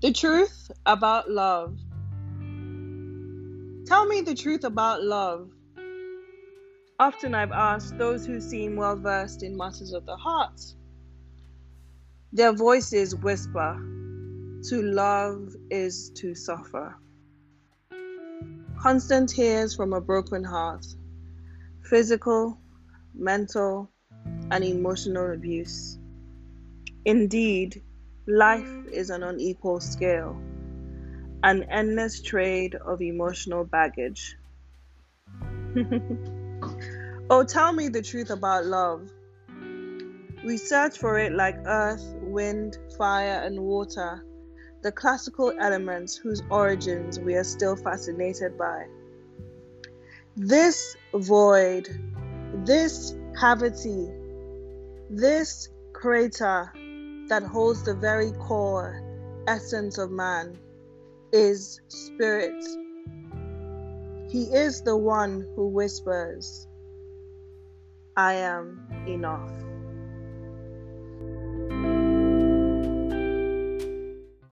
The truth about love. Tell me the truth about love. Often I've asked those who seem well versed in matters of the heart. Their voices whisper, To love is to suffer. Constant tears from a broken heart, physical, mental, and emotional abuse. Indeed, Life is an unequal scale, an endless trade of emotional baggage. oh, tell me the truth about love. We search for it like earth, wind, fire, and water, the classical elements whose origins we are still fascinated by. This void, this cavity, this crater that holds the very core essence of man is spirit. He is the one who whispers, I am enough.